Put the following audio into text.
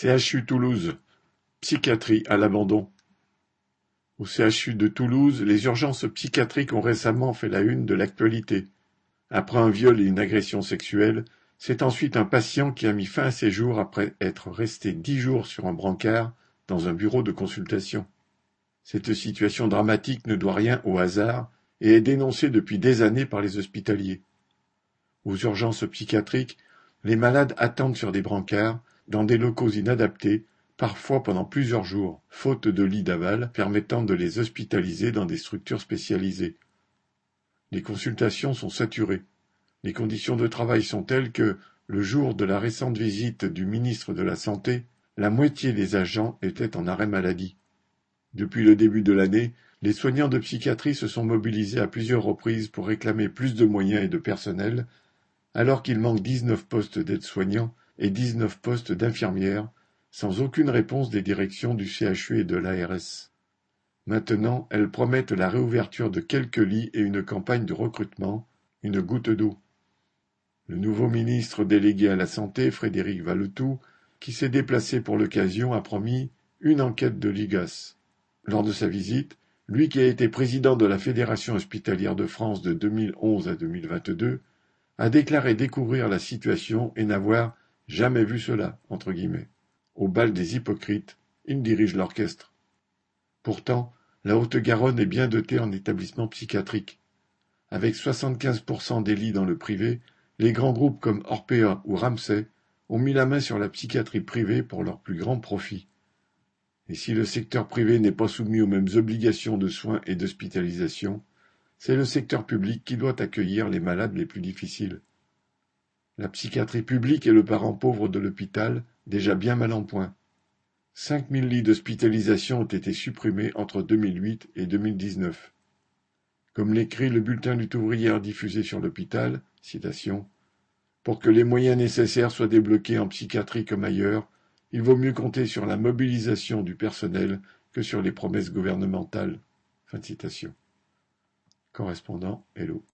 CHU Toulouse, psychiatrie à l'abandon. Au CHU de Toulouse, les urgences psychiatriques ont récemment fait la une de l'actualité. Après un viol et une agression sexuelle, c'est ensuite un patient qui a mis fin à ses jours après être resté dix jours sur un brancard dans un bureau de consultation. Cette situation dramatique ne doit rien au hasard et est dénoncée depuis des années par les hospitaliers. Aux urgences psychiatriques, les malades attendent sur des brancards, dans des locaux inadaptés, parfois pendant plusieurs jours, faute de lits d'aval permettant de les hospitaliser dans des structures spécialisées. Les consultations sont saturées. Les conditions de travail sont telles que, le jour de la récente visite du ministre de la Santé, la moitié des agents étaient en arrêt maladie. Depuis le début de l'année, les soignants de psychiatrie se sont mobilisés à plusieurs reprises pour réclamer plus de moyens et de personnel, alors qu'il manque dix-neuf postes d'aides-soignants et dix-neuf postes d'infirmières, sans aucune réponse des directions du CHU et de l'ARS. Maintenant, elles promettent la réouverture de quelques lits et une campagne de recrutement, une goutte d'eau. Le nouveau ministre délégué à la Santé, Frédéric Valetou, qui s'est déplacé pour l'occasion, a promis une enquête de l'IGAS. Lors de sa visite, lui qui a été président de la Fédération hospitalière de France de 2011 à 2022, a déclaré découvrir la situation et n'avoir jamais vu cela, entre guillemets. Au bal des hypocrites, il dirige l'orchestre. Pourtant, la Haute-Garonne est bien dotée en établissements psychiatriques. Avec 75% des lits dans le privé, les grands groupes comme Orpea ou Ramsay ont mis la main sur la psychiatrie privée pour leur plus grand profit. Et si le secteur privé n'est pas soumis aux mêmes obligations de soins et d'hospitalisation, c'est le secteur public qui doit accueillir les malades les plus difficiles. La psychiatrie publique est le parent pauvre de l'hôpital, déjà bien mal en point. Cinq mille lits d'hospitalisation ont été supprimés entre 2008 et 2019. Comme l'écrit le bulletin du ouvrière diffusé sur l'hôpital, Pour que les moyens nécessaires soient débloqués en psychiatrie comme ailleurs, il vaut mieux compter sur la mobilisation du personnel que sur les promesses gouvernementales. Correspondant Hello.